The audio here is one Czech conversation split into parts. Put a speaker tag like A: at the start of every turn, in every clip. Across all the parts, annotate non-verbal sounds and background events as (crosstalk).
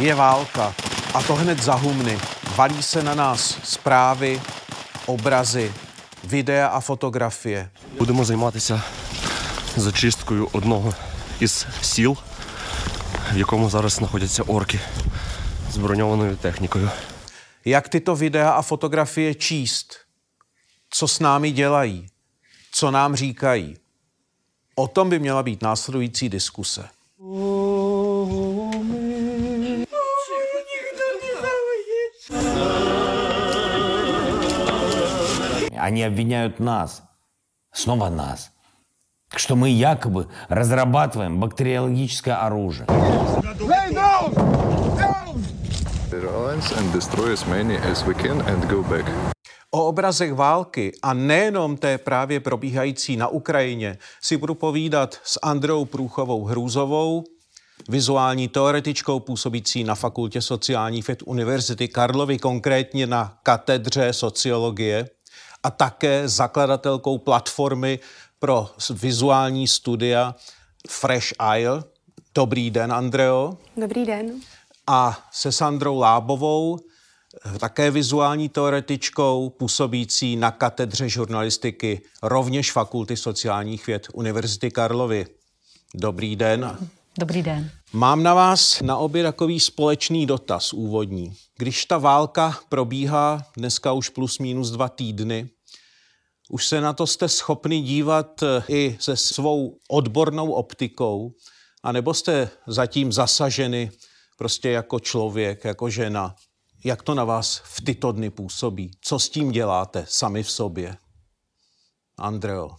A: Je válka a to hned za humny. Valí se na nás zprávy, obrazy, videa a fotografie.
B: Будемо займатися зачисткою одного із сіл, в якому зараз знаходяться орки з броньованою технікою.
A: Jak tyto videa a fotografie číst? Co s námi dělají? Co nám říkají? O tom by měla být následující diskuse.
C: Они обвиняют нас, снова нас, что мы якобы разрабатываем бактериологическое оружие.
D: Alliance and
A: O obrazech války a nejenom té právě probíhající na Ukrajině si budu povídat s Andreou Průchovou Hrůzovou, vizuální teoretičkou působící na Fakultě sociálních věd Univerzity Karlovy, konkrétně na katedře sociologie a také zakladatelkou platformy pro vizuální studia Fresh Isle. Dobrý den, Andreo.
E: Dobrý den.
A: A se Sandrou Lábovou, také vizuální teoretičkou, působící na katedře žurnalistiky, rovněž Fakulty sociálních věd Univerzity Karlovy. Dobrý den.
F: Dobrý den.
A: Mám na vás na obě takový společný dotaz úvodní. Když ta válka probíhá dneska už plus minus dva týdny, už se na to jste schopni dívat eh, i se svou odbornou optikou, anebo jste zatím zasaženi prostě jako člověk, jako žena. Jak to na vás v tyto dny působí? Co s tím děláte sami v sobě? Andreo.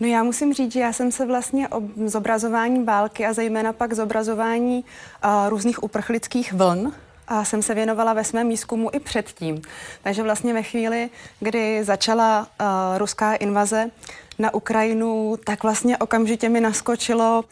E: No já musím říct, že já jsem se vlastně o zobrazování války a zejména pak zobrazování uh, různých uprchlických vln a jsem se věnovala ve svém výzkumu i předtím. Takže vlastně ve chvíli, kdy začala uh, ruská invaze na Ukrajinu, tak vlastně okamžitě mi naskočilo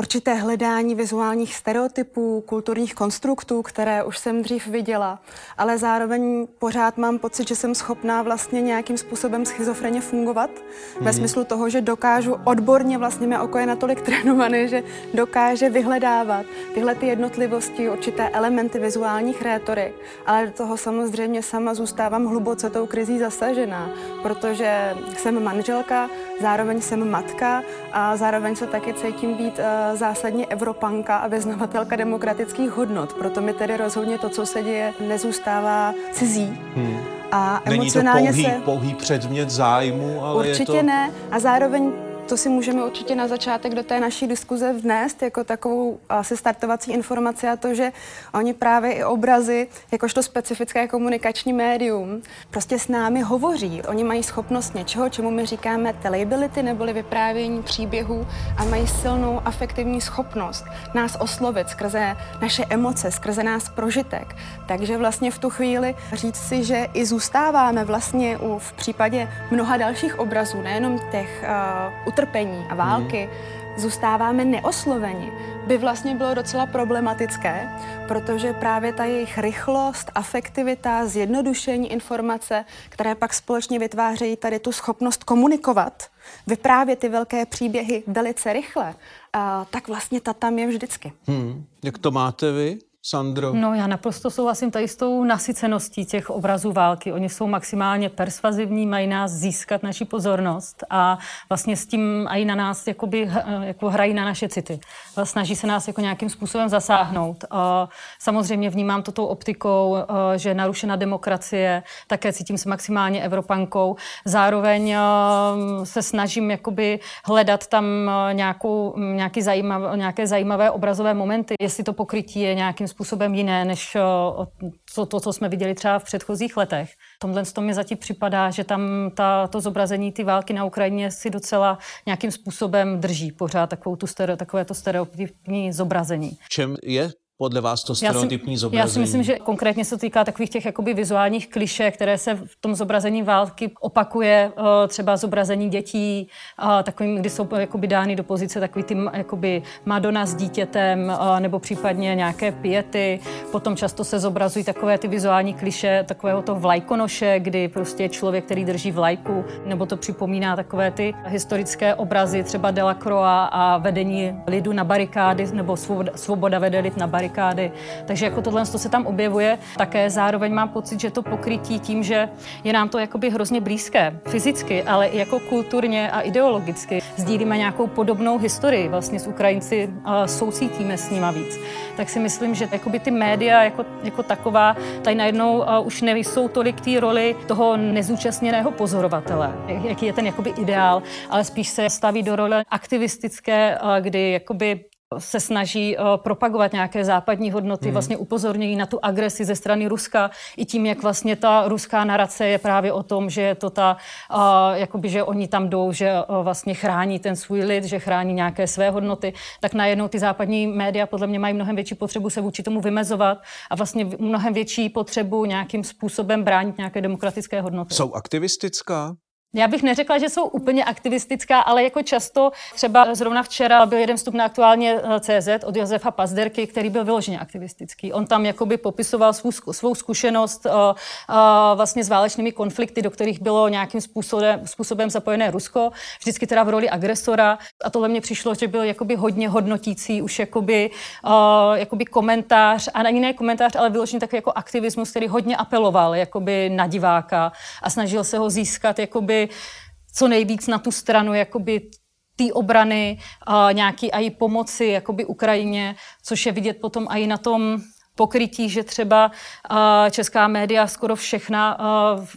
E: určité hledání vizuálních stereotypů, kulturních konstruktů, které už jsem dřív viděla, ale zároveň pořád mám pocit, že jsem schopná vlastně nějakým způsobem schizofreně fungovat, mm-hmm. ve smyslu toho, že dokážu odborně, vlastně mé oko je natolik (laughs) trénované, že dokáže vyhledávat tyhle ty jednotlivosti, určité elementy vizuálních rétorik, ale do toho samozřejmě sama zůstávám hluboce tou krizí zasažená, protože jsem manželka, zároveň jsem matka a zároveň se taky cítím být uh, zásadně evropanka a vyznavatelka demokratických hodnot. Proto mi tedy rozhodně to, co se děje, nezůstává cizí. Hmm. A
A: Není
E: emocionálně
A: to pouhý,
E: se...
A: pouhý předmět zájmu, ale
E: Určitě
A: je to...
E: ne. A zároveň to si můžeme určitě na začátek do té naší diskuze vnést jako takovou asi startovací informaci a to, že oni právě i obrazy, jakožto specifické komunikační médium, prostě s námi hovoří. Oni mají schopnost něčeho, čemu my říkáme telability neboli vyprávění příběhů a mají silnou afektivní schopnost nás oslovit skrze naše emoce, skrze nás prožitek. Takže vlastně v tu chvíli říct si, že i zůstáváme vlastně u, v případě mnoha dalších obrazů, nejenom těch uh, utrpení a války, hmm. zůstáváme neosloveni, by vlastně bylo docela problematické, protože právě ta jejich rychlost, afektivita, zjednodušení informace, které pak společně vytvářejí tady tu schopnost komunikovat, vyprávět ty velké příběhy velice rychle, a, tak vlastně ta tam je vždycky.
A: Hmm. Jak to máte vy? Sandro?
F: No já naprosto souhlasím tady s tou nasyceností těch obrazů války. Oni jsou maximálně persvazivní, mají nás získat naši pozornost a vlastně s tím i na nás jakoby, jako hrají na naše city. Snaží se nás jako nějakým způsobem zasáhnout. Samozřejmě vnímám to tou optikou, že narušena demokracie, také cítím se maximálně evropankou. Zároveň se snažím jakoby hledat tam nějakou, nějaký zajímav, nějaké zajímavé obrazové momenty, jestli to pokrytí je nějakým způsobem jiné, než to, to, co jsme viděli třeba v předchozích letech. Tomhle to mi zatím připadá, že tam ta, to zobrazení ty války na Ukrajině si docela nějakým způsobem drží pořád takovou tu stereo, takové to stereotypní zobrazení.
A: V čem je podle vás to
F: Já
A: stereotypní
F: si,
A: zobrazení?
F: já si myslím, že konkrétně se týká takových těch jakoby vizuálních kliše, které se v tom zobrazení války opakuje, eh, třeba zobrazení dětí, eh, takovým, kdy jsou jakoby dány do pozice takový ty jakoby Madonna s dítětem, eh, nebo případně nějaké piety. Potom často se zobrazují takové ty vizuální kliše takového to vlajkonoše, kdy prostě je člověk, který drží vlajku, nebo to připomíná takové ty historické obrazy, třeba Delacroix a vedení lidu na barikády, nebo svoboda, svoboda vede lid na barikády. Takže jako tohle to se tam objevuje. Také zároveň mám pocit, že to pokrytí tím, že je nám to jakoby hrozně blízké fyzicky, ale i jako kulturně a ideologicky. Sdílíme nějakou podobnou historii, vlastně s Ukrajinci soucítíme s nima víc. Tak si myslím, že jakoby ty média jako, jako taková tady najednou už nejsou tolik té roli toho nezúčastněného pozorovatele, jaký je ten jakoby ideál, ale spíš se staví do role aktivistické, kdy jakoby se snaží uh, propagovat nějaké západní hodnoty, hmm. vlastně upozorňují na tu agresi ze strany Ruska i tím, jak vlastně ta ruská narace je právě o tom, že je to ta, uh, jakoby, že oni tam jdou, že uh, vlastně chrání ten svůj lid, že chrání nějaké své hodnoty, tak najednou ty západní média podle mě mají mnohem větší potřebu se vůči tomu vymezovat a vlastně mnohem větší potřebu nějakým způsobem bránit nějaké demokratické hodnoty.
A: Jsou aktivistická?
F: Já bych neřekla, že jsou úplně aktivistická, ale jako často, třeba zrovna včera byl jeden vstup na aktuálně eh, CZ od Josefa Pazderky, který byl vyloženě aktivistický. On tam jakoby popisoval svou, svou zkušenost uh, uh, vlastně s válečnými konflikty, do kterých bylo nějakým způsobem, způsobem zapojené Rusko, vždycky teda v roli agresora. A tohle mě přišlo, že byl jakoby hodně hodnotící, už jakoby, uh, jakoby komentář, a ani ne komentář, ale vyloženě takový jako aktivismus, který hodně apeloval jakoby na diváka a snažil se ho získat jakoby co nejvíc na tu stranu jakoby té obrany, a nějaký i pomoci jakoby Ukrajině, což je vidět potom i na tom pokrytí, že třeba česká média skoro všechna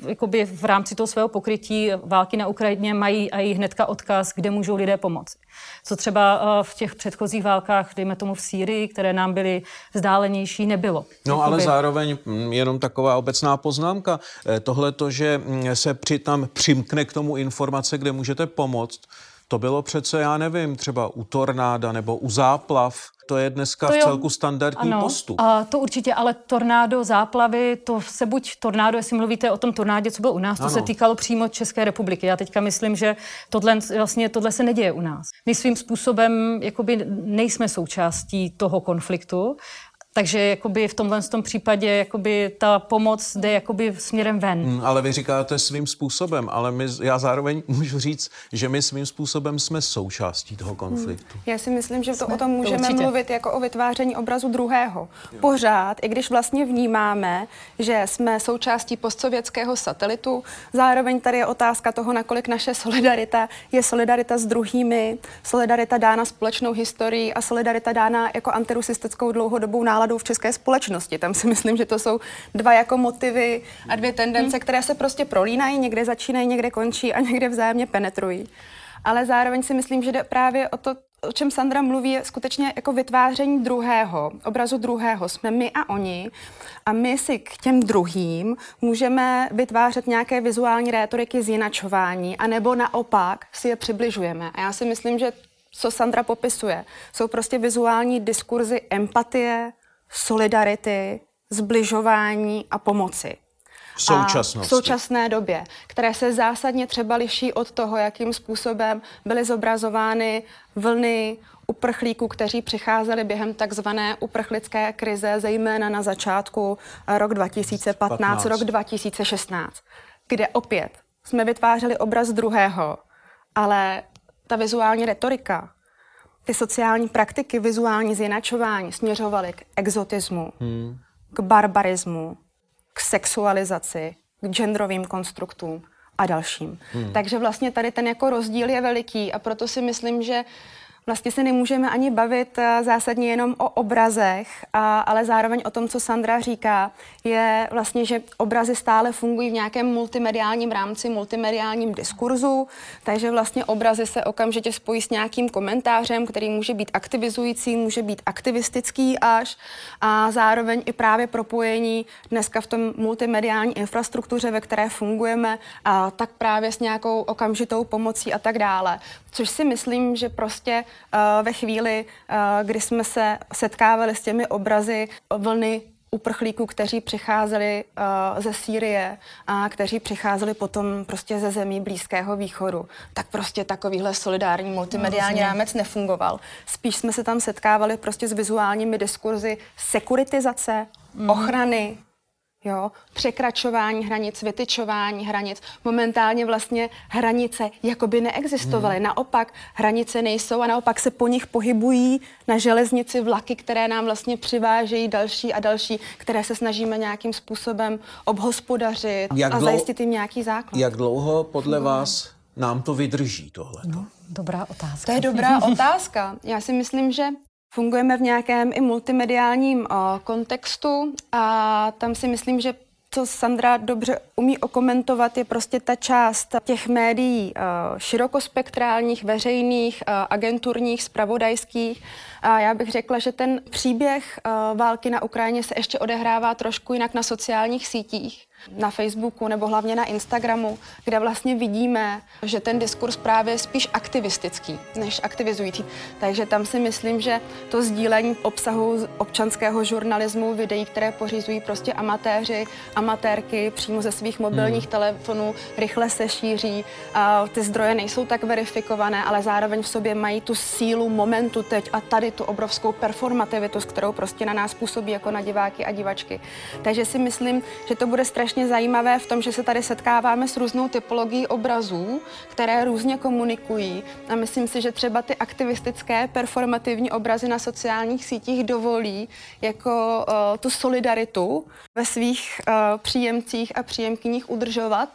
F: jakoby v rámci toho svého pokrytí války na Ukrajině mají i hnedka odkaz, kde můžou lidé pomoci. Co třeba v těch předchozích válkách, dejme tomu v Sýrii, které nám byly vzdálenější, nebylo.
A: No
F: jakoby.
A: ale zároveň jenom taková obecná poznámka. Eh, Tohle to, že mm, se při tam přimkne k tomu informace, kde můžete pomoct, to bylo přece, já nevím, třeba u tornáda nebo u záplav. To je dneska
F: To
A: v
F: jo.
A: celku standardní
F: ano,
A: postup.
F: A to určitě, ale tornádo, záplavy, to se buď tornádo, jestli mluvíte o tom tornádě, co bylo u nás, to
A: Ano.
F: se týkalo přímo České republiky. Já teďka myslím, že tohle, vlastně, tohle se neděje u nás. My svým způsobem jakoby nejsme součástí toho konfliktu, takže jakoby v tomhle tom případě jakoby ta pomoc jde jakoby směrem ven.
A: Mm, Ale vy říkáte svým způsobem, ale my, já zároveň (laughs) můžu říct, že my svým způsobem jsme součástí toho konfliktu.
E: Já si myslím, že to o tom můžeme
F: určitě.
E: mluvit jako o vytváření obrazu druhého. Pořád, i když vlastně vnímáme, že jsme součástí postsovětského satelitu, zároveň tady je otázka toho, nakolik naše solidarita je solidarita s druhými, solidarita dána společnou historií a solidarita dána jako antirusistickou dlouhodobou náladou v české společnosti. Tam si myslím, že to jsou dva jako motivy a dvě tendence, které se prostě prolínají, někde začínají, někde končí a někde vzájemně penetrují. Ale zároveň si myslím, že jde právě o to, o čem Sandra mluví, je skutečně jako vytváření druhého, obrazu druhého. Jsme my a oni a my si k těm druhým můžeme vytvářet nějaké vizuální rétoriky zjinačování, anebo naopak si je přibližujeme. A já si myslím, že co Sandra popisuje, jsou prostě vizuální diskurzy empatie, solidarity, zbližování a pomoci.
A: V současnosti.
E: A v současné době, které se zásadně třeba liší od toho, jakým způsobem byly zobrazovány vlny uprchlíků, kteří přicházeli během takzvané uprchlické krize, zejména na začátku eh, rok 2015,
A: 15.
E: rok 2016, kde opět jsme vytvářeli obraz druhého, ale ta vizuální retorika, ty sociální praktiky, vizuální zjinačování směřovaly k exotismu, hmm. k barbarismu, k sexualizaci, k genderovým konstruktům a dalším. Hmm. Takže vlastně tady ten jako rozdíl je veliký a proto si myslím, že vlastně se nemůžeme ani bavit eh, zásadně jenom o obrazech, a, ale zároveň o tom, co Sandra říká, je vlastně, že obrazy stále fungují v nějakém multimediálním rámci, multimediálním diskurzu, takže vlastně obrazy se okamžitě spojí s nějakým komentářem, který může být aktivizující, může být aktivistický až a zároveň i právě propojení dneska v tom multimediální infrastruktuře, ve které fungujeme, a tak právě s nějakou okamžitou pomocí a tak dále. Což si myslím, že prostě ve chvíli, uh, kdy jsme se setkávali s těmi obrazy vlny uprchlíků, kteří přicházeli uh, ze Sýrie a kteří přicházeli potom prostě ze zemí Blízkého východu, tak prostě takovýhle solidární multimediální no, rámec nefungoval. Spíš jsme se tam setkávali prostě s vizuálními diskurzy sekuritizace, mm. ochrany, Jo, překračování hranic, vytyčování hranic. Momentálně vlastně hranice jakoby neexistovaly. Hmm. Naopak hranice nejsou a naopak se po nich pohybují na železnici vlaky, které nám vlastně přivážejí další a další, které se snažíme nějakým způsobem obhospodařit jak a dlouho, zajistit jim nějaký základ.
A: Jak dlouho podle vás nám to vydrží tohle? No,
F: dobrá otázka.
E: To je dobrá (laughs) otázka. Já si myslím, že Fungujeme v nějakém i multimediálním uh, kontextu a tam si myslím, že co Sandra dobře umí okomentovat, je prostě ta část těch médií uh, širokospektrálních, veřejných, uh, agenturních, spravodajských. A já bych řekla, že ten příběh války na Ukrajině se ještě odehrává trošku jinak na sociálních sítích na Facebooku nebo hlavně na Instagramu, kde vlastně vidíme, že ten diskurs právě je spíš aktivistický než aktivizující. Takže tam si myslím, že to sdílení obsahu občanského žurnalismu, videí, které pořizují prostě amatéři, amatérky přímo ze svých mobilních hmm. telefonů, rychle se šíří. A ty zdroje nejsou tak verifikované, ale zároveň v sobě mají tu sílu momentu teď a tady tu obrovskou performativitu, s kterou prostě na nás působí jako na diváky a divačky. Takže si myslím, že to bude strašně strašně zajímavé v tom, že se tady setkáváme s různou typologií obrazů, které různě komunikují. A myslím si, že třeba ty aktivistické, performativní obrazy na sociálních sítích dovolí jako uh, tu solidaritu ve svých uh, příjemcích a příjemkyních udržovat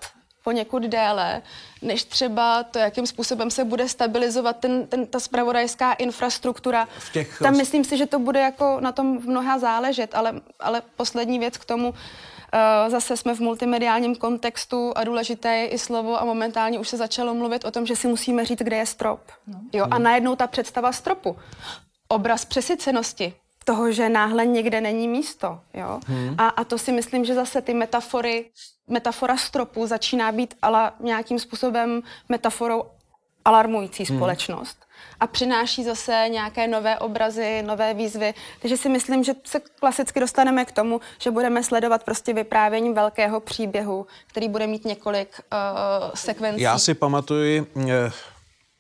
E: poněkud déle, než třeba to, jakým způsobem se bude stabilizovat ten, ten, ta spravodajská infrastruktura. V těch... Tam myslím si, že to bude jako na tom v mnoha záležet, ale, ale poslední věc k tomu, Eh, zase jsme v multimediálním kontextu a důležité je i slovo a momentálně už se začalo mluvit o tom, že si musíme říct, kde je strop. No. Jo, a najednou ta představa stropu. Obraz přesycenosti, toho, že náhle někde není místo. Jo? Hmm. A, a to si myslím, že zase ty metafory, metafora stropu začíná být ale nějakým způsobem metaforou alarmující hmm. společnost a přináší zase nějaké nové obrazy, nové výzvy. Takže si myslím, že se klasicky dostaneme k tomu, že budeme sledovat prostě vyprávění velkého příběhu, který bude mít několik uh, sekvencí.
A: Já si pamatuju eh,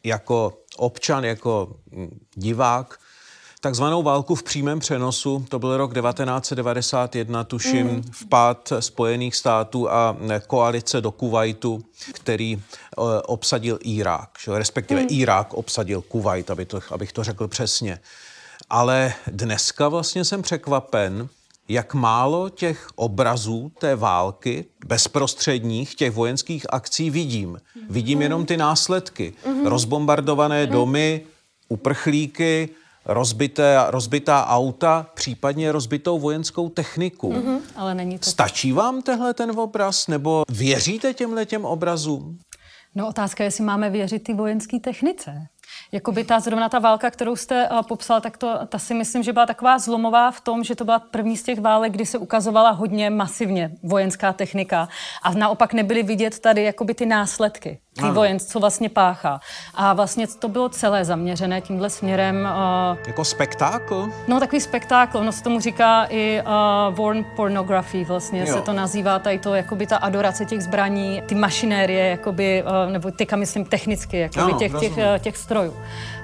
A: jako občan, jako hm, divák, takzvanou válku v přímém přenosu. To byl rok 1991, tuším, mm. vpád Spojených států a koalice do Kuwaitu, který uh, obsadil Irák, respektive mm. Irák obsadil Kuwait, aby to, abych to řekl přesně. Ale dneska vlastně jsem překvapen, jak málo těch obrazů té války, bezprostředních, těch vojenských akcí vidím. Vidím jenom ty následky. Mm-hmm. Rozbombardované domy, uprchlíky, rozbité, rozbitá auta, případně rozbitou vojenskou techniku. Mm-hmm,
F: ale není to...
A: Stačí vám tenhle ten obraz, nebo věříte těmhle těm obrazům?
F: No otázka je, jestli máme věřit ty vojenské technice. Jakoby ta zrovna ta válka, kterou jste uh, popsal, tak to, ta si myslím, že byla taková zlomová v tom, že to byla první z těch válek, kdy se ukazovala hodně masivně vojenská technika a naopak nebyly vidět tady jakoby ty následky ty vojenc, co vlastně páchá. A vlastně to bylo celé zaměřené tímhle směrem.
A: Uh, jako spektákl?
F: No, takový spektákl, ono se tomu říká i uh, warn pornography vlastně jo. se to nazývá, tady to jakoby ta adorace těch zbraní, ty mašinérie, jakoby, uh, nebo teďka myslím technicky, jakoby ano, těch, těch, uh, těch strojů.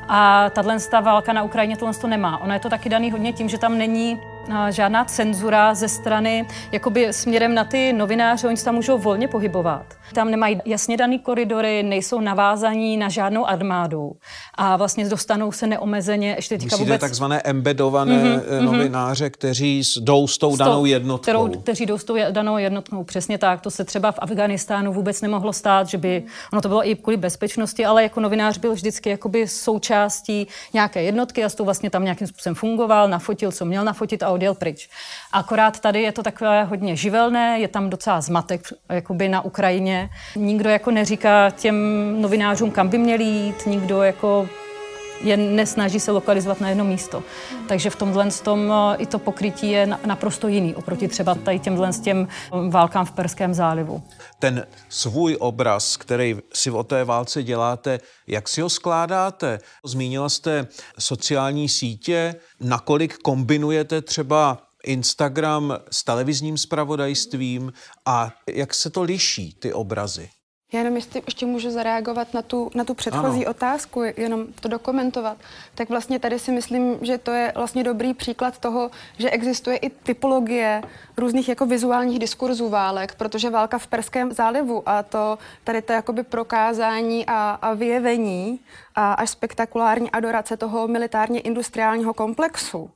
F: A tahle válka na Ukrajině tohle to nemá. Ona je to taky daný hodně tím, že tam není žádná cenzura ze strany jakoby směrem na ty novináře, oni se tam můžou volně pohybovat. Tam nemají jasně daný koridory, nejsou navázaní na žádnou armádu a vlastně dostanou se neomezeně ještě teďka
A: vůbec... takzvané embedované mm-hmm, novináře, kteří jdou s tou danou jednotkou. Kterou,
F: kteří jdou s tou danou jednotkou, přesně tak. To se třeba v Afganistánu vůbec nemohlo stát, že by... Ono to bylo i kvůli bezpečnosti, ale jako novinář byl vždycky jakoby součástí nějaké jednotky a s tou vlastně tam nějakým způsobem fungoval, nafotil, co měl nafotit a odjel pryč. Akorát tady je to takové hodně živelné, je tam docela zmatek jakoby na Ukrajině. Nikdo jako neříká těm novinářům, kam by měli jít, nikdo jako je nesnaží se lokalizovat na jedno místo. Takže v tomhle tom eh, i to pokrytí je naprosto jiný oproti třeba tady těmhle těm válkám v Perském zálivu.
A: Ten svůj obraz, který si o té válce děláte, jak si ho skládáte? Zmínila jste sociální sítě, nakolik kombinujete třeba Instagram s televizním spravodajstvím a jak se to liší, ty obrazy?
E: Já jenom jestli ještě můžu zareagovat na tu, na tu předchozí ano. otázku, jenom to dokumentovat. Tak vlastně tady si myslím, že to je vlastně dobrý příklad toho, že existuje i typologie různých jako vizuálních diskurzů válek, protože válka v Perském zálivu a to tady to jakoby prokázání a, a vyjevení a až spektakulární adorace toho militárně industriálního komplexu,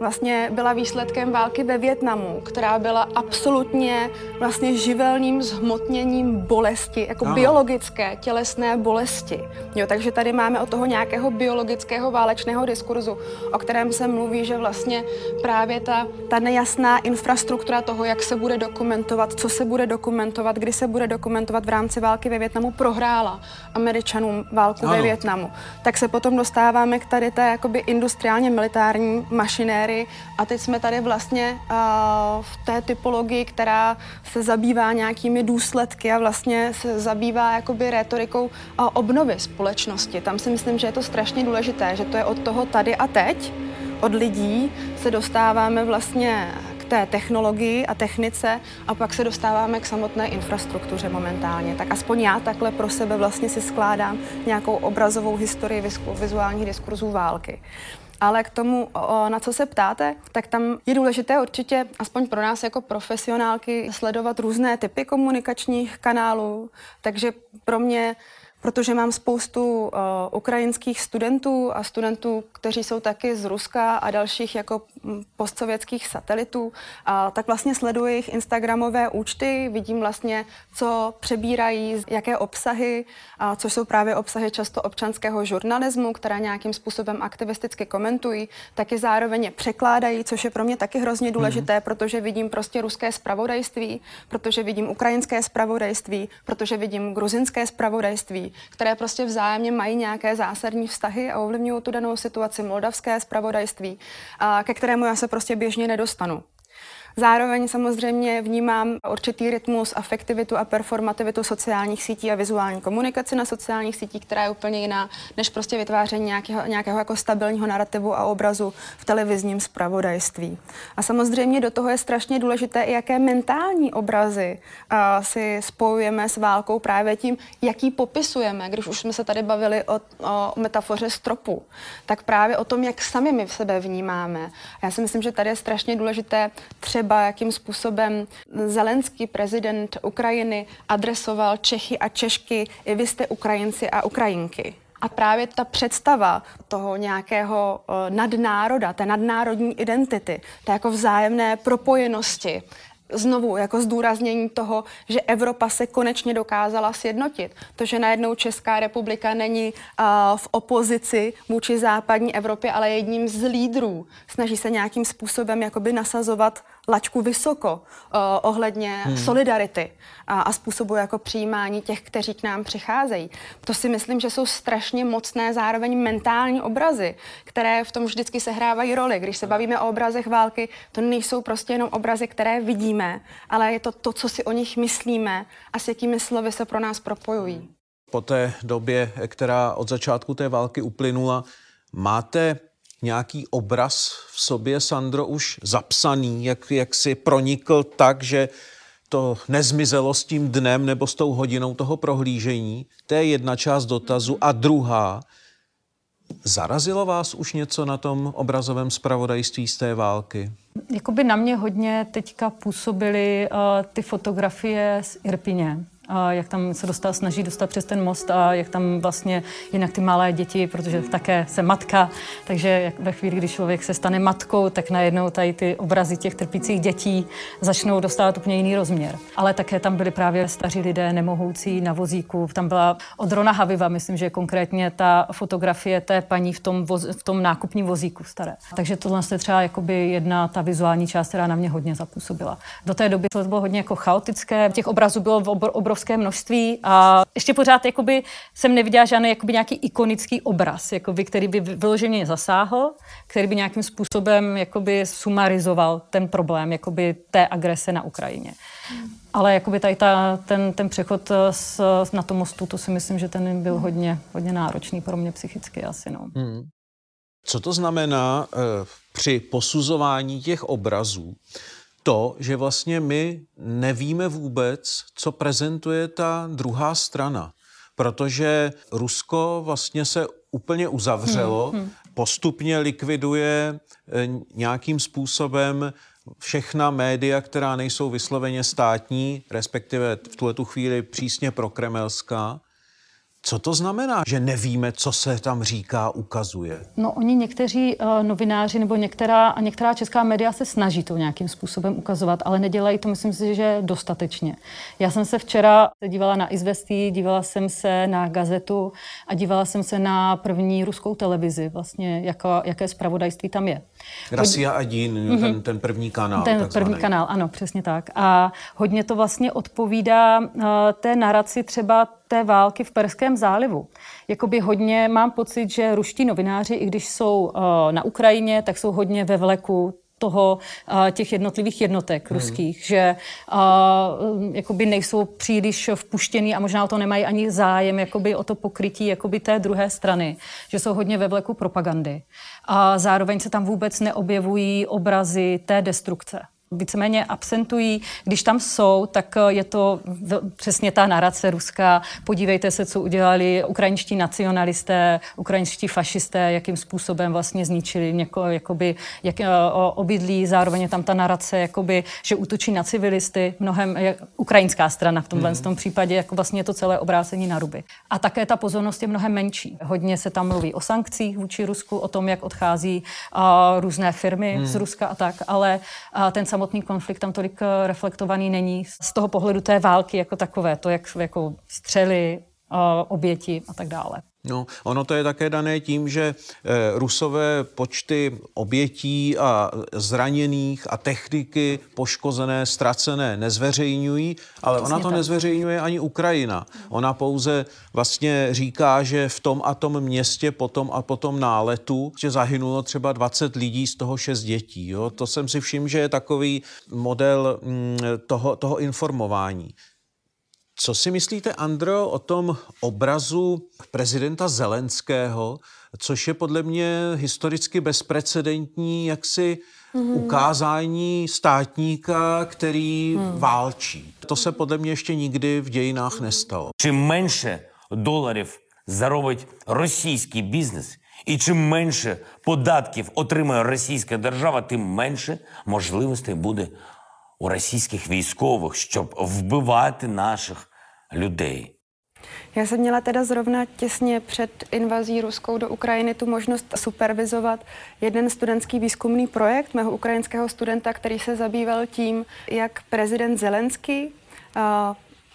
E: vlastně byla výsledkem války ve Větnamu, která byla absolutně vlastně živelným zhmotněním bolesti, jako ano. biologické, tělesné bolesti. Jo, takže tady máme od toho nějakého biologického válečného diskurzu, o kterém se mluví, že vlastně právě ta, ta nejasná infrastruktura toho, jak se bude dokumentovat, co se bude dokumentovat, kdy se bude dokumentovat v rámci války ve Větnamu, prohrála Američanům válku ano. ve Větnamu. Tak se potom dostáváme k tady té jakoby industriálně militární mašině mašinérii a teď jsme tady vlastně uh, v té typologii, která se zabývá nějakými důsledky a vlastně se zabývá jakoby rétorikou uh, obnovy společnosti. Tam si myslím, že je to strašně důležité, že to je od toho tady a teď, od lidí se dostáváme vlastně k té technologii a technice a pak se dostáváme k samotné infrastruktuře momentálně. Tak aspoň já takhle pro sebe vlastně si skládám nějakou obrazovou historii vizuálních diskurzů války. Ale k tomu, na co se ptáte, tak tam je důležité určitě, aspoň pro nás jako profesionálky, sledovat různé typy komunikačních kanálů. Takže pro mě protože mám spoustu uh, ukrajinských studentů a studentů, kteří jsou taky z Ruska a dalších jako mm, postsovětských satelitů, a tak vlastně sleduji jejich instagramové účty, vidím vlastně, co přebírají, jaké obsahy, a což jsou právě obsahy často občanského žurnalismu, které nějakým způsobem aktivisticky komentují, taky zároveň je překládají, což je pro mě taky hrozně důležité, mm-hmm. protože vidím prostě ruské spravodajství, protože vidím ukrajinské spravodajství, protože vidím gruzinské spravodajství, které prostě vzájemně mají nějaké zásadní vztahy a ovlivňují tu danou situaci moldavské zpravodajství, ke kterému já se prostě běžně nedostanu. Zároveň samozřejmě vnímám určitý rytmus, afektivitu a performativitu sociálních sítí a vizuální komunikaci na sociálních sítích, která je úplně jiná než prostě vytváření nějakého, nějakého jako stabilního narrativu a obrazu v televizním spravodajství. A samozřejmě do toho je strašně důležité i jaké mentální obrazy uh, si spojujeme s válkou právě tím, jaký popisujeme, když už jsme se tady bavili o, o metafoře stropu, tak právě o tom, jak sami my v sebe vnímáme. Já si myslím, že tady je strašně důležité třeba třeba, jakým způsobem Zelenský prezident Ukrajiny adresoval Čechy a Češky, i vy jste Ukrajinci a Ukrajinky. A právě ta představa toho nějakého uh, nadnároda, té nadnárodní identity, té jako vzájemné propojenosti, znovu jako zdůraznění toho, že Evropa se konečně dokázala sjednotit. To, že najednou Česká republika není uh, v opozici vůči západní Evropě, ale jedním z lídrů. Snaží se nějakým způsobem jakoby nasazovat lačku vysoko uh, ohledně hmm. solidarity a, a způsobu jako přijímání těch, kteří k nám přicházejí. To si myslím, že jsou strašně mocné zároveň mentální obrazy, které v tom vždycky sehrávají roli. Když se bavíme o obrazech války, to nejsou prostě jenom obrazy, které vidíme, ale je to to, co si o nich myslíme a s jakými slovy se pro nás propojují.
A: Po té době, která od začátku té války uplynula, máte nějaký obraz v sobě, Sandro, už zapsaný, jak, jak si pronikl tak, že to nezmizelo s tím dnem nebo s tou hodinou toho prohlížení. To je jedna část dotazu. A druhá, zarazilo vás už něco na tom obrazovém spravodajství z té války?
F: Jakoby na mě hodně teďka působily uh, ty fotografie z Irpině a jak tam se dostal, snaží dostat přes ten most a jak tam vlastně jinak ty malé děti, protože také se matka, takže ve chvíli, kdy člověk se stane matkou, tak najednou tady ty obrazy těch trpících dětí začnou dostávat úplně jiný rozměr. Ale také tam byli právě staří lidé nemohoucí na vozíku. Tam byla od Rona Haviva, myslím, že konkrétně ta fotografie té paní v tom, voz, v tom nákupním vozíku staré. Takže tohle je třeba jakoby jedna ta vizuální část, která na mě hodně zapůsobila. Do té doby to bylo hodně jako chaotické. Těch obrazů bylo obr, obr obrovské množství a ještě pořád jakoby, jsem neviděla žádný jakoby, nějaký ikonický obraz, jakoby, který by vyloženě zasáhl, který by nějakým způsobem jakoby, sumarizoval ten problém jakoby, té agrese na Ukrajině. Ale jakoby tady ta, ten, ten přechod s, na tom mostu, to si myslím, že ten byl hodně, hodně náročný pro mě psychicky asi. No. Hmm.
A: Co to znamená uh, při posuzování těch obrazů? To, že vlastně my nevíme vůbec, co prezentuje ta druhá strana. Protože Rusko vlastně se úplně uzavřelo, hmm, hmm. postupně likviduje eh, nějakým způsobem všechna média, která nejsou vysloveně státní, respektive v tuhle tu chvíli přísně prokremelská. Co to znamená, že nevíme, co se tam říká, ukazuje?
F: No oni někteří uh, novináři nebo některá, některá česká média se snaží to nějakým způsobem ukazovat, ale nedělají to, myslím si, že dostatečně. Já jsem se včera dívala na Izvestí, dívala jsem se na gazetu a dívala jsem se na první ruskou televizi, vlastně jako, jaké zpravodajství tam je.
A: Rasia a Dín, mm-hmm. ten, ten první kanál.
F: Ten takzvaný. první kanál, ano, přesně tak. A hodně to vlastně odpovídá uh, té naraci třeba té války v Perském zálivu. Jakoby hodně mám pocit, že ruští novináři, i když jsou uh, na Ukrajině, tak jsou hodně ve vleku toho, uh, těch jednotlivých jednotek hmm. ruských, že uh, jakoby nejsou příliš vpuštěný a možná o to nemají ani zájem jakoby o to pokrytí jakoby té druhé strany, že jsou hodně ve vleku propagandy. A zároveň se tam vůbec neobjevují obrazy té destrukce víceméně absentují. Když tam jsou, tak eh, je to přesně ta narace ruská. Podívejte se, co udělali ukrajinští nacionalisté, ukrajinští fašisté, jakým způsobem vlastně zničili něko, jakoby, jak, eh, obydlí. Zároveň je tam ta narace, jakoby, že útočí na civilisty. Mnohem jak, ukrajinská strana v tomhle mm. tom případě, jako vlastně je to celé obrácení na ruby. A také ta pozornost je mnohem menší. Hodně se tam mluví o sankcích vůči Rusku, o tom, jak odchází uh, různé firmy mm. z Ruska a tak, ale uh, ten samotný konflikt tam tolik eh, reflektovaný není z toho pohledu té války jako takové, to jak jako střely, eh, oběti a tak dále.
A: No, ono to je také dané tím, že e, rusové počty obětí a zraněných a techniky poškozené, ztracené nezveřejňují, ale ona to nezveřejňuje ani Ukrajina. Ona pouze vlastně říká, že v tom a tom městě potom a potom náletu, že zahynulo třeba 20 lidí, z toho 6 dětí. Jo? To jsem si všiml, že je takový model mm, toho, toho informování. Co si myslíte, Andro, o tom obrazu prezidenta Zelenského, což je podle mě historicky bezprecedentní jaksi mm-hmm. ukázání státníka, který mm. válčí. To se podle mě ještě nikdy v dějinách nestalo.
C: Čím менше доларів заробить російський бізнес, і чим менше податків отримає російська держава, тим менше можливостей буде у російських військових, щоб вбивати наших людей.
E: Já jsem měla teda zrovna těsně před invazí ruskou do Ukrajiny tu možnost supervizovat jeden studentský výzkumný projekt mého ukrajinského studenta, který se zabýval tím, jak prezident Zelensky uh,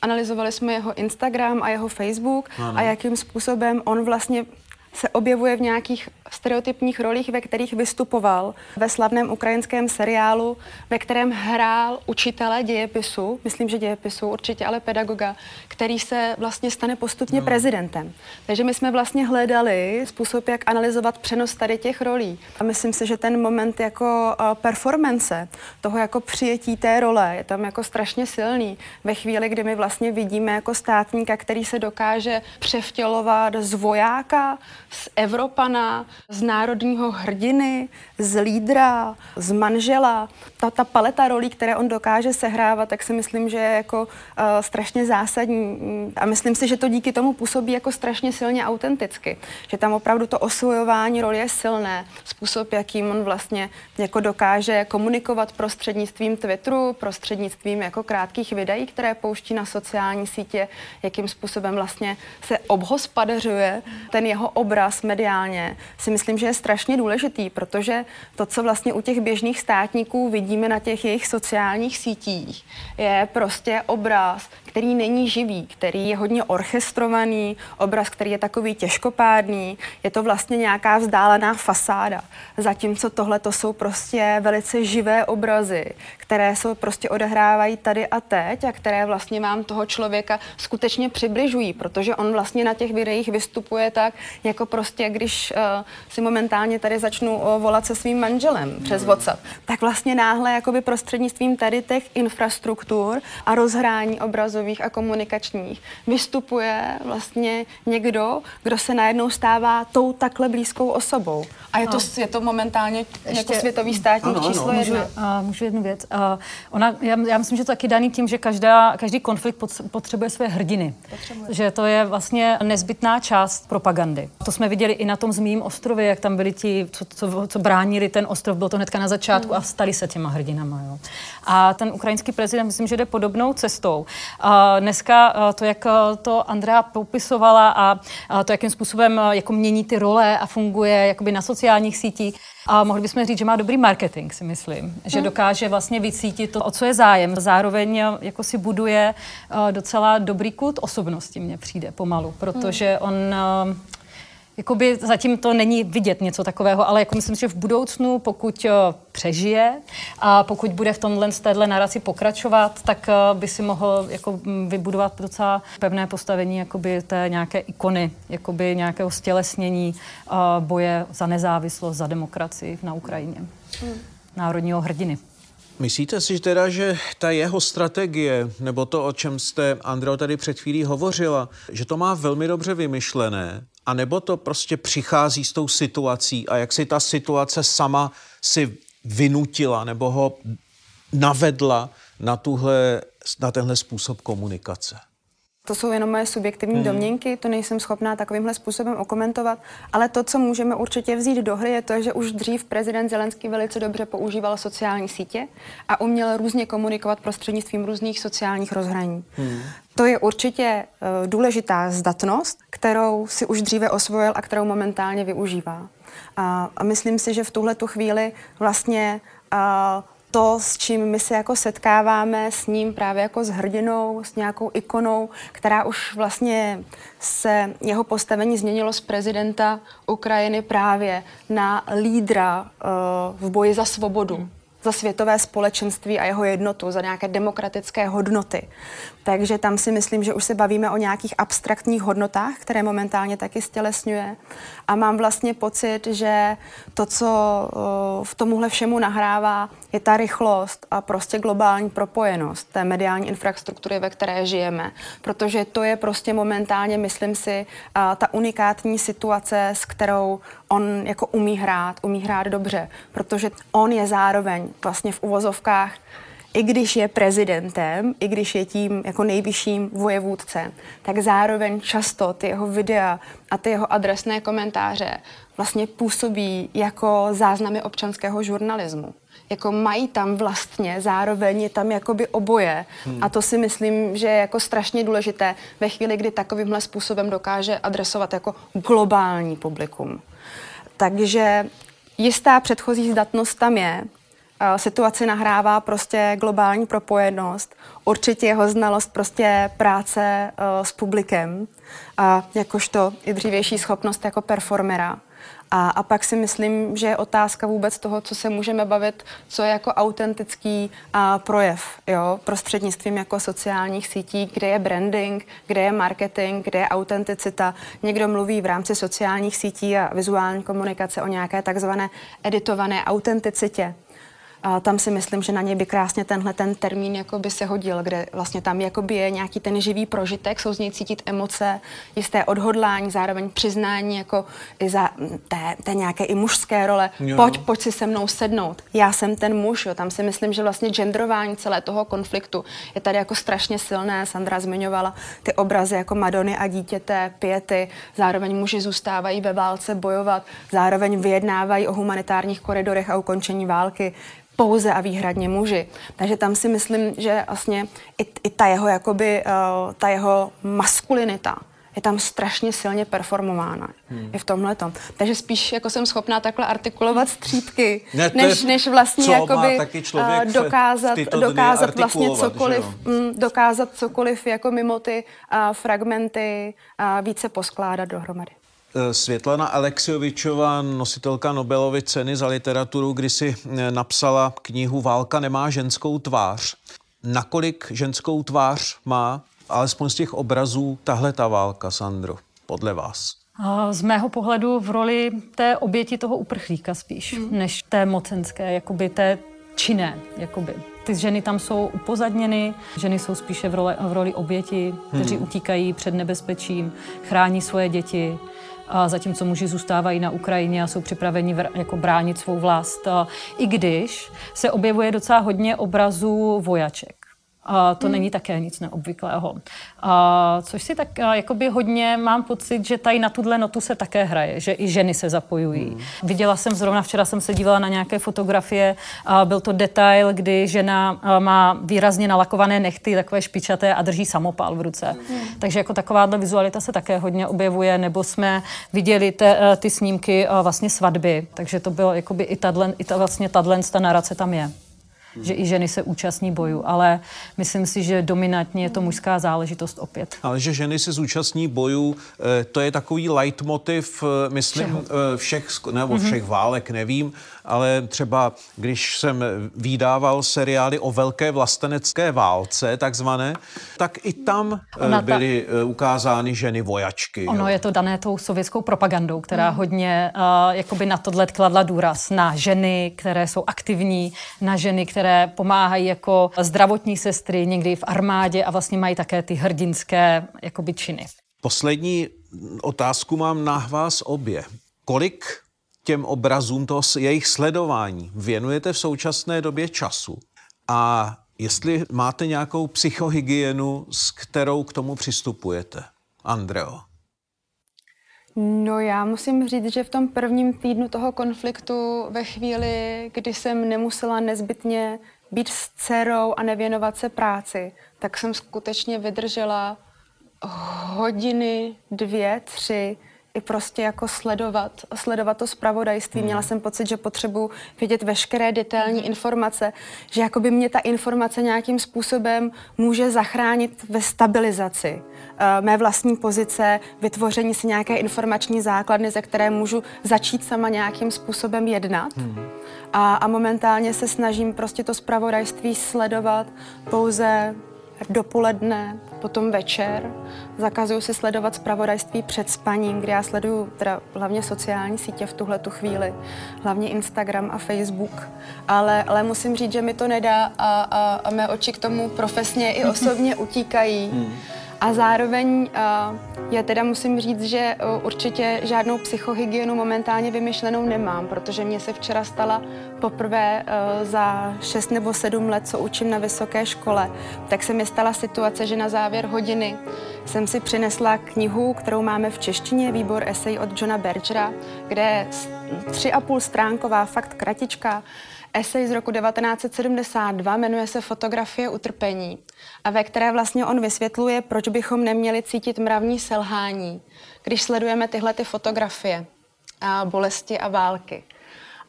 E: analyzovali jsme jeho Instagram a jeho Facebook ano. a jakým způsobem on vlastně se objevuje v nějakých stereotypních rolích, ve kterých vystupoval ve slavném ukrajinském seriálu, ve kterém hrál učitele dějepisu, myslím, že dějepisu, určitě ale pedagoga, který se vlastně stane postupně no. prezidentem. Takže my jsme vlastně hledali způsob, jak analyzovat přenos tady těch rolí. A myslím si, že ten moment jako performance, toho jako přijetí té role, je tam jako strašně silný. Ve chvíli, kdy my vlastně vidíme jako státníka, který se dokáže převtělovat z vojáka, z Evropana, z národního hrdiny, z lídra, z manžela. Ta, ta paleta rolí, které on dokáže sehrávat, tak si myslím, že je jako uh, strašně zásadní. A myslím si, že to díky tomu působí jako strašně silně autenticky. Že tam opravdu to osvojování roli je silné. Způsob, jakým on vlastně jako dokáže komunikovat prostřednictvím Twitteru, prostřednictvím jako krátkých videí, které pouští na sociální sítě, jakým způsobem vlastně se obhospodařuje ten jeho obraz mediálně, si myslím, že je strašně důležitý, protože to, co vlastně u těch běžných státníků vidíme na těch jejich sociálních sítích, je prostě obraz, který není živý, který je hodně orchestrovaný, obraz, který je takový těžkopádný, je to vlastně nějaká vzdálená fasáda. Zatímco tohle to jsou prostě velice živé obrazy, které se prostě odehrávají tady a teď a které vlastně vám toho člověka skutečně přibližují, protože on vlastně na těch videích vystupuje tak, jako prostě, když uh, si momentálně tady začnu uh, volat se svým manželem přes WhatsApp, tak vlastně náhle jakoby prostřednictvím tady těch infrastruktur a rozhrání obrazových a komunikačních vystupuje vlastně někdo, kdo se najednou stává tou takhle blízkou osobou. A je to, je to momentálně Ještě, jako světový státní ano, číslo ano,
F: jedna. Můžu, uh, můžu jednu věc. Uh, ona, já, já myslím, že to taky daný tím, že každá, každý konflikt potřebuje své hrdiny. Potřebuje. Že to je vlastně nezbytná část propagandy. To jsme viděli i na tom Zmím ostrově, jak tam byli ti, co, co, co bránili ten ostrov, bylo to hnedka na začátku mm. a stali se těma hrdinama. Jo. A ten ukrajinský prezident, myslím, že jde podobnou cestou. A dneska to, jak to Andrea popisovala a to, jakým způsobem jako mění ty role a funguje jakoby na sociálních sítích, a mohli bychom říct, že má dobrý marketing, si myslím. Že hmm. dokáže vlastně vycítit to, o co je zájem. Zároveň jako si buduje docela dobrý kult osobnosti, mně přijde pomalu, protože on Jakoby zatím to není vidět něco takového, ale jako myslím, že v budoucnu, pokud uh, přežije a pokud bude v tomhle z téhle naraci pokračovat, tak uh, by si mohl jako mm, vybudovat docela pevné postavení jakoby té nějaké ikony, jakoby nějakého stělesnění uh, boje za nezávislost, za demokracii na Ukrajině. Hmm. Národního hrdiny.
A: Myslíte si teda, že ta jeho strategie, nebo to, o čem jste, Andreo, tady před chvílí hovořila, že to má velmi dobře vymyšlené a nebo to prostě přichází s tou situací a jak si ta situace sama si vynutila nebo ho navedla na, tuhle, na tenhle způsob komunikace?
E: To jsou jenom moje subjektivní hmm. domněnky, to nejsem schopná takovýmhle způsobem okomentovat, ale to, co můžeme určitě vzít do hry, je to, že už dřív prezident Zelenský velice dobře používal sociální sítě a uměl různě komunikovat prostřednictvím různých sociálních rozhraní. Hmm. To je určitě uh, důležitá zdatnost, kterou si už dříve osvojil a kterou momentálně využívá. A, a myslím si, že v tuhle tu chvíli vlastně uh, to, s čím my se jako setkáváme s ním právě jako s hrdinou, s nějakou ikonou, která už vlastně se jeho postavení změnilo z prezidenta Ukrajiny právě na lídra uh, v boji za svobodu. Hmm za světové společenství a jeho jednotu, za nějaké demokratické hodnoty. Takže tam si myslím, že už se bavíme o nějakých abstraktních hodnotách, které momentálně taky stělesňuje. A mám vlastně pocit, že to, co v tomuhle všemu nahrává, je ta rychlost a prostě globální propojenost té mediální infrastruktury, ve které žijeme. Protože to je prostě momentálně, myslím si, ta unikátní situace, s kterou on jako umí hrát, umí hrát dobře, protože on je zároveň vlastně v uvozovkách i když je prezidentem, i když je tím jako nejvyšším vojevůdcem, tak zároveň často ty jeho videa a ty jeho adresné komentáře vlastně působí jako záznamy občanského žurnalismu. Jako mají tam vlastně, zároveň je tam jakoby oboje. Hmm. A to si myslím, že je jako strašně důležité ve chvíli, kdy takovýmhle způsobem dokáže adresovat jako globální publikum. Takže jistá předchozí zdatnost tam je, situaci nahrává prostě globální propojenost, určitě jeho znalost prostě práce uh, s publikem a jakožto i dřívější schopnost jako performera. A, a pak si myslím, že je otázka vůbec toho, co se můžeme bavit, co je jako autentický a, projev, jo, prostřednictvím jako sociálních sítí, kde je branding, kde je marketing, kde je autenticita. Někdo mluví v rámci sociálních sítí a vizuální komunikace o nějaké takzvané editované autenticitě. A tam si myslím, že na něj by krásně tenhle ten termín jako by se hodil, kde vlastně tam jakoby je nějaký ten živý prožitek, jsou z něj cítit emoce, jisté odhodlání, zároveň přiznání jako i za té, té nějaké i mužské role. Jo. Pojď, pojď si se mnou sednout. Já jsem ten muž, jo. Tam si myslím, že vlastně genderování celé toho konfliktu je tady jako strašně silné. Sandra zmiňovala ty obrazy jako Madony a dítěte, pěty. Zároveň muži zůstávají ve válce bojovat, zároveň vyjednávají o humanitárních koridorech a ukončení války pouze a výhradně muži. Takže tam si myslím, že vlastně i, i ta jeho, jakoby, uh, ta jeho maskulinita je tam strašně silně performována. Hmm. Je v tomhle tom. Takže spíš jako jsem schopná takhle artikulovat střípky,
A: Ne, to
E: než,
A: je,
E: než vlastně
A: co
E: jakoby
A: taky člověk v-
E: dokázat, dokázat vlastně cokoliv,
A: že
E: mm, dokázat cokoliv jako mimo ty uh, fragmenty uh, více poskládat dohromady.
A: Eh, Světlana Alexiovičová, nositelka Nobelovy ceny za literaturu, kdy si eh, napsala knihu Válka nemá ženskou tvář. Nakolik ženskou tvář má, alespoň z těch obrazů, tahle ta válka, Sandro, podle vás?
F: A Z mého pohledu v roli té oběti toho uprchlíka spíš, hmm. než té mocenské, jakoby té činné, jakoby. Ty ženy tam jsou upozadněny, ženy jsou spíše v roli, v roli oběti, kteří hmm. utíkají před nebezpečím, chrání svoje děti, a zatímco muži zůstávají na Ukrajině a jsou připraveni vr- jako bránit svou vlast. I když se objevuje docela hodně obrazů vojaček. A to hmm. není také nic neobvyklého. A což si tak a, jakoby hodně mám pocit, že tady na tuhle notu se také hraje, že i ženy se zapojují. Hmm. Viděla jsem zrovna, včera jsem se dívala na nějaké fotografie, a byl to detail, kdy žena má výrazně nalakované nechty, takové špičaté a drží samopal v ruce. Hmm. Takže jako takováhle vizualita se také hodně objevuje, nebo jsme viděli te, a, ty snímky a, vlastně svatby, takže to bylo jakoby i tato, i ta, vlastně tato ta narace tam je že i ženy se účastní bojů, ale myslím si, že dominantně je to mužská záležitost opět.
A: Ale že ženy se zúčastní bojů, eh, to je takový leitmotiv, eh, myslím, eh, všech, sk- nebo všech válek, nevím, ale třeba když jsem vydával seriály o velké vlastenecké válce, takzvané, tak i tam eh,
F: Ona ta-
A: byly eh, ukázány ženy vojačky.
F: Ono
A: jo.
F: je to dané tou sovětskou propagandou, která hodně uh, jakoby na tohle kladla důraz. Na ženy, které jsou aktivní, na ženy, které pomáhají jako zdravotní sestry, někdy v armádě a vlastně mají také ty hrdinské jakoby činy.
A: Poslední otázku mám na vás obě. Kolik těm obrazům, toho, jejich sledování věnujete v současné době času? A jestli máte nějakou psychohygienu, s kterou k tomu přistupujete? Andreo.
E: No já musím říct, že v tom prvním týdnu toho konfliktu, ve chvíli, kdy jsem nemusela nezbytně být s dcerou a nevěnovat se práci, tak jsem skutečně vydržela hodiny, dvě, tři, i prostě jako sledovat, sledovat to zpravodajství. Měla jsem pocit, že potřebuji vědět veškeré detailní informace, že jakoby mě ta informace nějakým způsobem může zachránit ve stabilizaci eh, mé vlastní pozice, vytvoření si nějaké informační základny, ze které můžu začít sama nějakým způsobem jednat. A, a momentálně se snažím prostě to zpravodajství sledovat pouze dopoledne, potom večer. Zakazuju si sledovat zpravodajství před spaním, kde já sleduju teda hlavně sociální sítě v tuhle tu chvíli, hlavně Instagram a Facebook, ale, ale musím říct, že mi to nedá a, a, a mé oči k tomu profesně i osobně utíkají. A zároveň a, já teda musím říct, že o, určitě žádnou psychohygienu momentálně vymyšlenou nemám, protože mě se včera stala poprvé e, za 6 nebo 7 let, co učím na vysoké škole, tak se mi stala situace, že na závěr hodiny jsem si přinesla knihu, kterou máme v češtině, výbor esej od Johna Bergera, kde je tři a půl stránková, fakt kratička, esej z roku 1972, jmenuje se Fotografie utrpení a ve které vlastně on vysvětluje, proč bychom neměli cítit mravní selhání, když sledujeme tyhle ty fotografie a bolesti a války.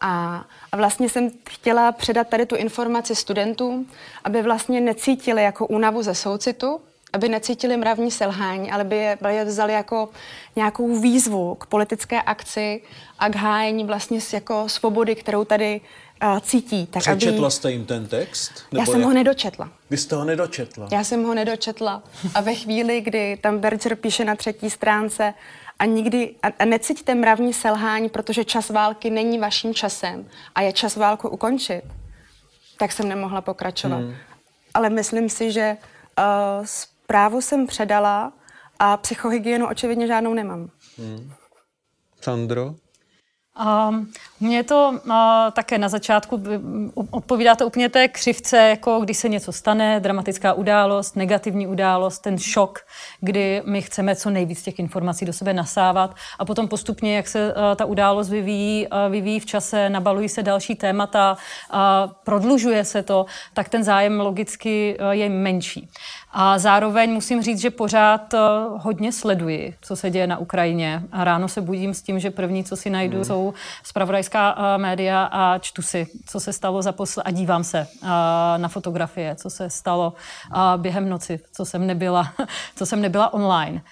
E: A, a vlastně jsem chtěla předat tady tu informaci studentům, aby vlastně necítili jako únavu ze soucitu, aby necítili mravní selhání, ale by je, by je vzali jako nějakou výzvu k politické akci a k hájení vlastně jako svobody, kterou tady uh, cítí. Tak
A: Přečetla
E: aby...
A: jste jim ten text?
E: Já jsem
A: jak?
E: ho nedočetla.
A: Vy jste ho nedočetla?
E: Já jsem ho nedočetla. A ve chvíli, kdy tam Berger píše na třetí stránce a nikdy a, a necítíte mravní selhání, protože čas války není vaším časem a je čas válku ukončit, tak jsem nemohla pokračovat. Hmm. Ale myslím si, že uh, zprávu jsem předala a psychohygienu očividně žádnou nemám.
A: Sandro?
F: Um, mně to uh, také na začátku odpovídá to úplně té křivce, jako když se něco stane, dramatická událost, negativní událost, ten šok, kdy my chceme co nejvíc těch informací do sebe nasávat a potom postupně, jak se uh, ta událost vyvíjí, uh, vyvíjí v čase, nabalují se další témata, uh, prodlužuje se to, tak ten zájem logicky uh, je menší. A zároveň musím říct, že pořád uh, hodně sleduji, co se děje na Ukrajině. A ráno se budím s tím, že první, co si najdu, hmm. jsou spravodajská uh, média a čtu si, co se stalo za posle a dívám se uh, na fotografie, co se stalo během noci, co jsem nebyla, (laughs) co jsem nebyla online.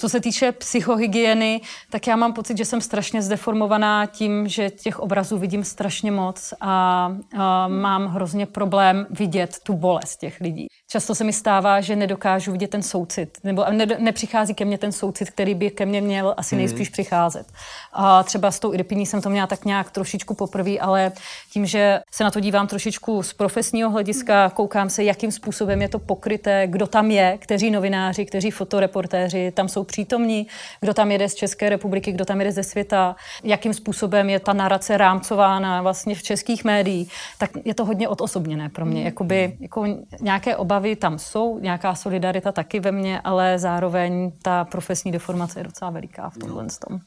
F: Co se týče psychohygieny, tak já mám pocit, že jsem strašně zdeformovaná tím, že těch obrazů vidím strašně moc a, a mám hrozně problém vidět tu bolest těch lidí. Často se mi stává, že nedokážu vidět ten soucit, nebo ne, nepřichází ke mně ten soucit, který by ke mně měl asi mhm. nejspíš přicházet. A třeba s tou Irpiní jsem to měla tak nějak trošičku poprvé, ale tím, že se na to dívám trošičku z profesního hlediska, koukám se, jakým způsobem je to pokryté, kdo tam je, kteří novináři, kteří fotoreportéři tam jsou přítomní, kdo tam jede z České republiky, kdo tam jede ze světa, jakým způsobem je ta narace rámcována vlastně v českých médiích, tak je to hodně odosobněné pro mě. Jakoby, jako nějaké obavy tam jsou, nějaká solidarita taky ve mně, ale zároveň ta profesní deformace je docela veliká v tomhle tom.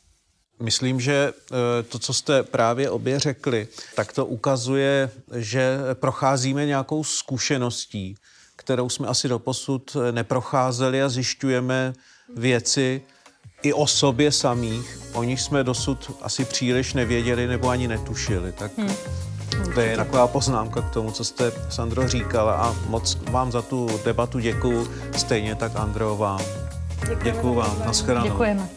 A: Myslím, že eh, to, co jste právě obě řekli, tak to ukazuje, že procházíme nějakou zkušeností, kterou jsme asi doposud neprocházeli a zjišťujeme věci i o sobě samých, o nich jsme dosud asi příliš nevěděli nebo ani netušili. Tak hmm. to je taková poznámka k tomu, co jste, Sandro, říkala a moc vám za tu debatu děkuju, stejně tak Andro vám. Děkuji vám. Naschledanou.
F: Děkujeme.